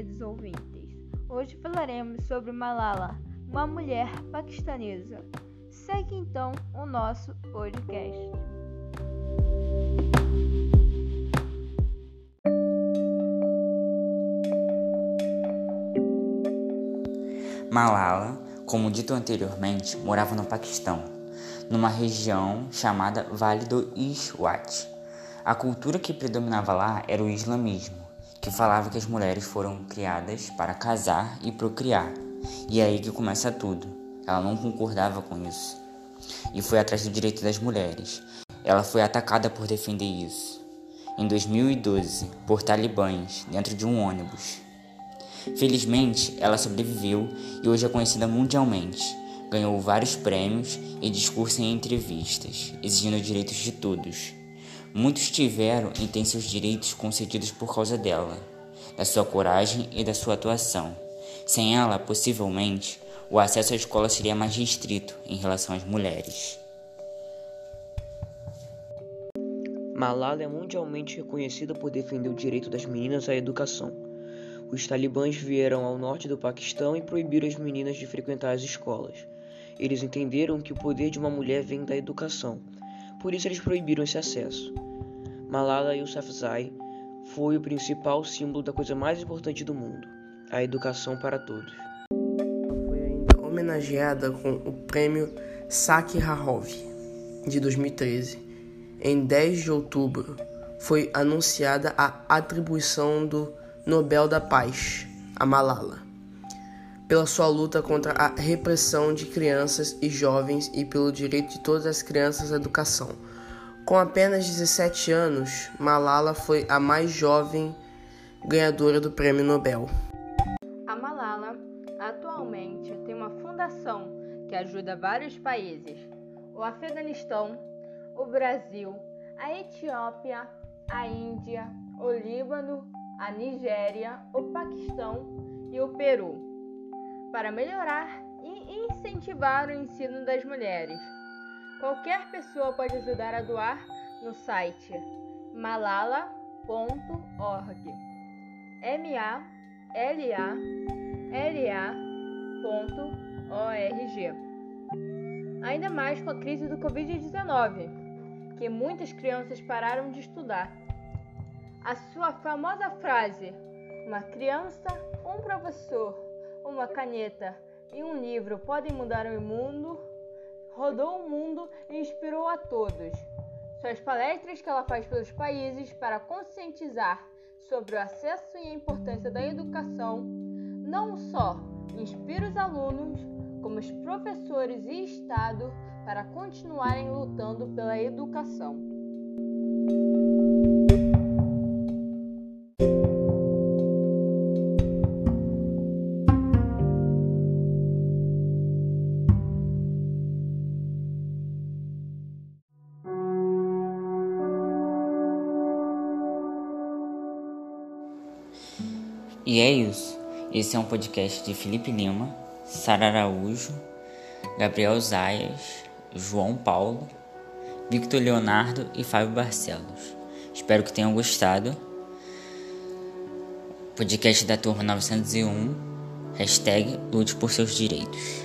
queridos ouvintes. Hoje falaremos sobre Malala, uma mulher paquistanesa. Segue então o nosso podcast. Malala, como dito anteriormente, morava no Paquistão, numa região chamada Vale do Iswat. A cultura que predominava lá era o islamismo, que falava que as mulheres foram criadas para casar e procriar. E é aí que começa tudo. Ela não concordava com isso e foi atrás do direito das mulheres. Ela foi atacada por defender isso. Em 2012, por talibãs dentro de um ônibus. Felizmente, ela sobreviveu e hoje é conhecida mundialmente. Ganhou vários prêmios e discursa em entrevistas, exigindo direitos de todos. Muitos tiveram e têm seus direitos concedidos por causa dela, da sua coragem e da sua atuação. Sem ela, possivelmente, o acesso à escola seria mais restrito em relação às mulheres. Malala é mundialmente reconhecida por defender o direito das meninas à educação. Os talibãs vieram ao norte do Paquistão e proibiram as meninas de frequentar as escolas. Eles entenderam que o poder de uma mulher vem da educação, por isso eles proibiram esse acesso. Malala Yousafzai foi o principal símbolo da coisa mais importante do mundo, a educação para todos. Foi ainda homenageada com o prêmio Sakharov de 2013. Em 10 de outubro, foi anunciada a atribuição do Nobel da Paz, a Malala, pela sua luta contra a repressão de crianças e jovens e pelo direito de todas as crianças à educação. Com apenas 17 anos, Malala foi a mais jovem ganhadora do Prêmio Nobel. A Malala atualmente tem uma fundação que ajuda vários países: o Afeganistão, o Brasil, a Etiópia, a Índia, o Líbano a Nigéria, o Paquistão e o Peru, para melhorar e incentivar o ensino das mulheres. Qualquer pessoa pode ajudar a doar no site malala.org. M A L A L A.org. Ainda mais com a crise do Covid-19, que muitas crianças pararam de estudar a sua famosa frase: Uma criança, um professor, uma caneta e um livro podem mudar o mundo, rodou o mundo e inspirou a todos. Suas palestras que ela faz pelos países para conscientizar sobre o acesso e a importância da educação não só inspira os alunos, como os professores e Estado para continuarem lutando pela educação. E é isso. Esse é um podcast de Felipe Lima, Sara Araújo, Gabriel Zayas, João Paulo, Victor Leonardo e Fábio Barcelos. Espero que tenham gostado. Podcast da turma 901. Hashtag Lute por seus direitos.